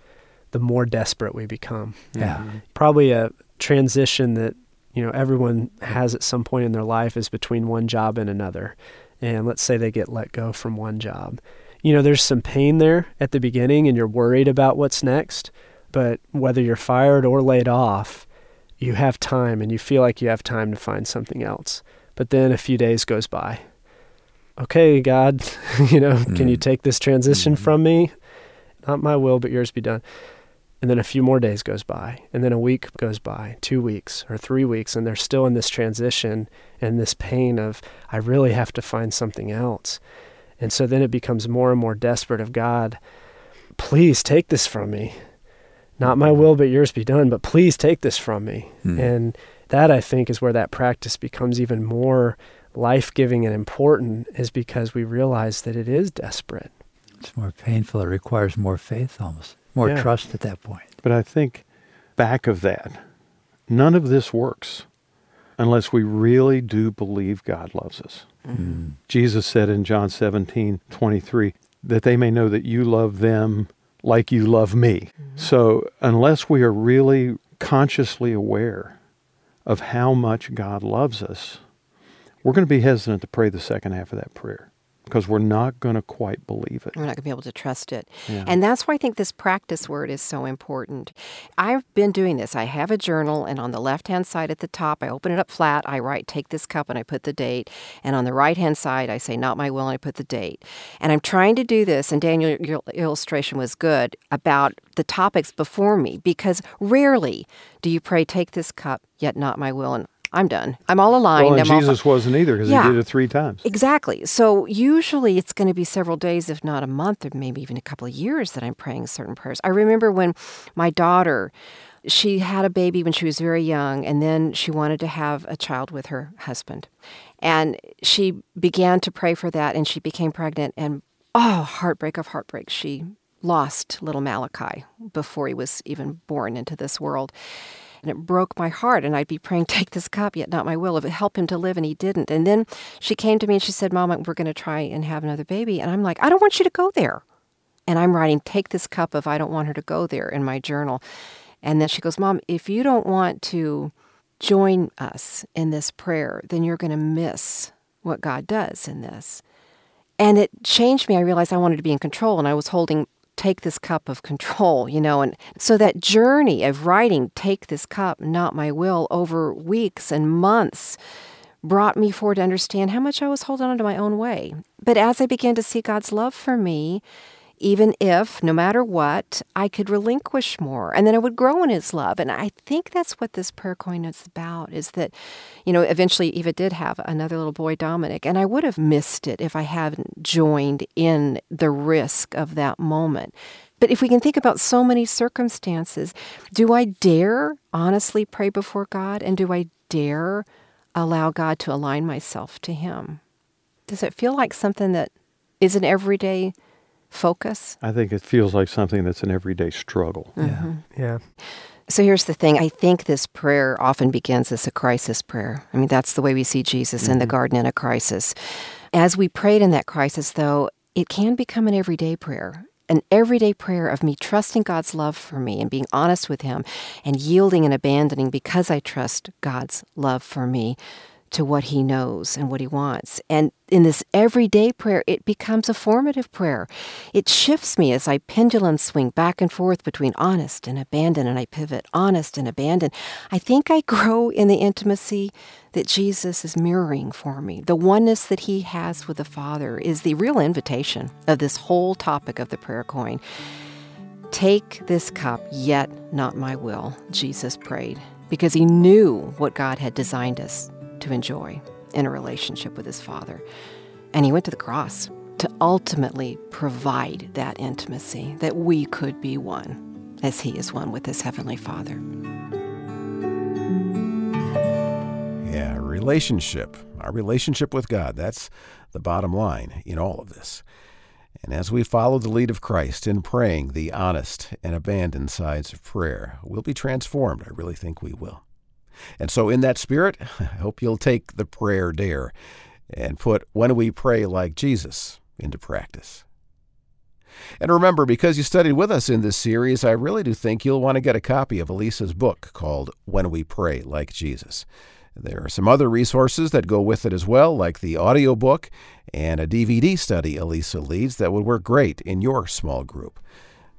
the more desperate we become. Yeah. Mm-hmm. Probably a transition that, you know, everyone has at some point in their life is between one job and another. And let's say they get let go from one job. You know, there's some pain there at the beginning and you're worried about what's next, but whether you're fired or laid off, you have time and you feel like you have time to find something else. But then a few days goes by. Okay, God, you know, can you mm. take this transition mm-hmm. from me? Not my will, but yours be done. And then a few more days goes by, and then a week goes by, two weeks or three weeks, and they're still in this transition and this pain of, I really have to find something else. And so then it becomes more and more desperate of God, please take this from me. Not my mm-hmm. will, but yours be done, but please take this from me. Hmm. And that, I think, is where that practice becomes even more life giving and important, is because we realize that it is desperate. It's more painful. It requires more faith almost, more Yeah. trust at that point. But I think back of that, none of this works unless we really do believe God loves us. Mm. Jesus said in John 17, 23, that they may know that you love them like you love me. So unless we are really consciously aware of how much God loves us, we're going to be hesitant to pray the second half of that prayer. Because we're not going to quite believe it. We're not going to be able to trust it. Yeah. And that's why I think this practice word is so important. I've been doing this. I have a journal, and on the left hand side at the top, I open it up flat. I write, take this cup, and I put the date. And on the right hand side, I say, not my will, and I put the date. And I'm trying to do this, and Daniel, your illustration was good about the topics before me because rarely do you pray, take this cup, yet not my will, and I'm done. I'm all aligned. Well, I'm Jesus all wasn't either because Yeah. he did it three times. Exactly. So usually it's going to be several days, if not a month, or maybe even a couple of years that I'm praying certain prayers. I remember when my daughter, she had a baby when she was very young, and then she wanted to have a child with her husband. And she began to pray for that, and she became pregnant. And oh, heartbreak of heartbreak. She lost little Malachi before he was even born into this world. And it broke my heart. And I'd be praying, take this cup, yet not my will. If it helped him to live, and he didn't. And then she came to me and she said, Mama, we're going to try and have another baby. And I'm like, I don't want you to go there. And I'm writing, take this cup of I don't want her to go there in my journal. And then she goes, Mom, if you don't want to join us in this prayer, then you're going to miss what God does in this. And it changed me. I realized I wanted to be in control, and I was holding take this cup of control, you know. And so that journey of writing, take this cup, not my will, over weeks and months brought me forward to understand how much I was holding on to my own way. But as I began to see God's love for me, even if, no matter what, I could relinquish more and then I would grow in his love. And I think that's what this prayer coin is about is that, you know, eventually Eva did have another little boy, Dominic, and I would have missed it if I hadn't joined in the risk of that moment. But if we can think about so many circumstances, do I dare honestly pray before God and do I dare allow God to align myself to Him? Does it feel like something that is an everyday focus? I think it feels like something that's an everyday struggle. Yeah. Mm-hmm. Yeah. So here's the thing. I think this prayer often begins as a crisis prayer. I mean, that's the way we see Jesus in the mm-hmm. garden in a crisis. As we prayed in that crisis, though, it can become an everyday prayer. An everyday prayer of me trusting God's love for me and being honest with Him and yielding and abandoning because I trust God's love for me to what He knows and what He wants. And in this everyday prayer, it becomes a formative prayer. It shifts me as I pendulum swing back and forth between honest and abandon, and I pivot, honest and abandon. I think I grow in the intimacy that Jesus is mirroring for me. The oneness that He has with the Father is the real invitation of this whole topic of the prayer coin. Take this cup, yet not my will, Jesus prayed, because he knew what God had designed us to enjoy in a relationship with his Father. And he went to the cross to ultimately provide that intimacy, that we could be one as he is one with his Heavenly Father. Yeah, relationship, our relationship with God, that's the bottom line in all of this. And as we follow the lead of Christ in praying the honest and abandoned sides of prayer, we'll be transformed. I really think we will. And so, in that spirit, I hope you'll take the prayer dare and put when we pray like Jesus into practice. And remember, because you studied with us in this series, I really do think you'll want to get a copy of Elisa's book called When We Pray Like Jesus. There are some other resources that go with it as well, like the audiobook and a DVD study Elisa leads that would work great in your small group.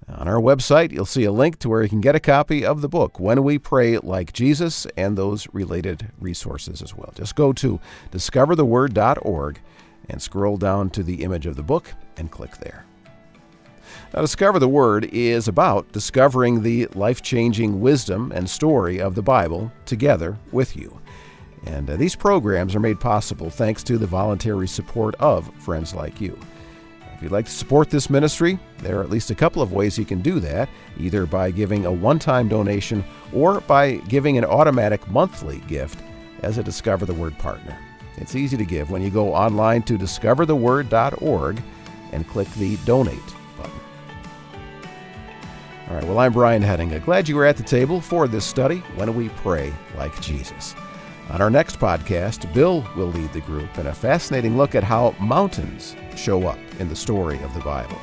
On our website, you'll see a link to where you can get a copy of the book, When We Pray Like Jesus, and those related resources as well. Just go to discovertheword.org and scroll down to the image of the book and click there. Now, Discover the Word is about discovering the life changing wisdom and story of the Bible together with you. And uh, these programs are made possible thanks to the voluntary support of friends like you. If you'd like to support this ministry, there are at least a couple of ways you can do that, either by giving a one time donation or by giving an automatic monthly gift as a Discover the Word partner. It's easy to give when you go online to discovertheword.org and click the donate button. All right, well, I'm Brian Hettinga. Glad you were at the table for this study, When We Pray Like Jesus. On our next podcast, Bill will lead the group in a fascinating look at how mountains show up in the story of the Bible.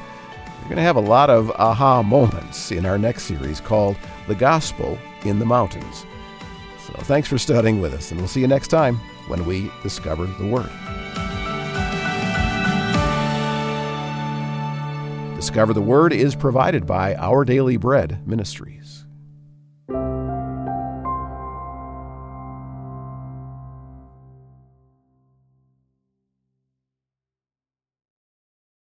We're going to have a lot of aha moments in our next series called The Gospel in the Mountains. So thanks for studying with us, and we'll see you next time when we discover the Word. Discover the Word is provided by Our Daily Bread Ministries.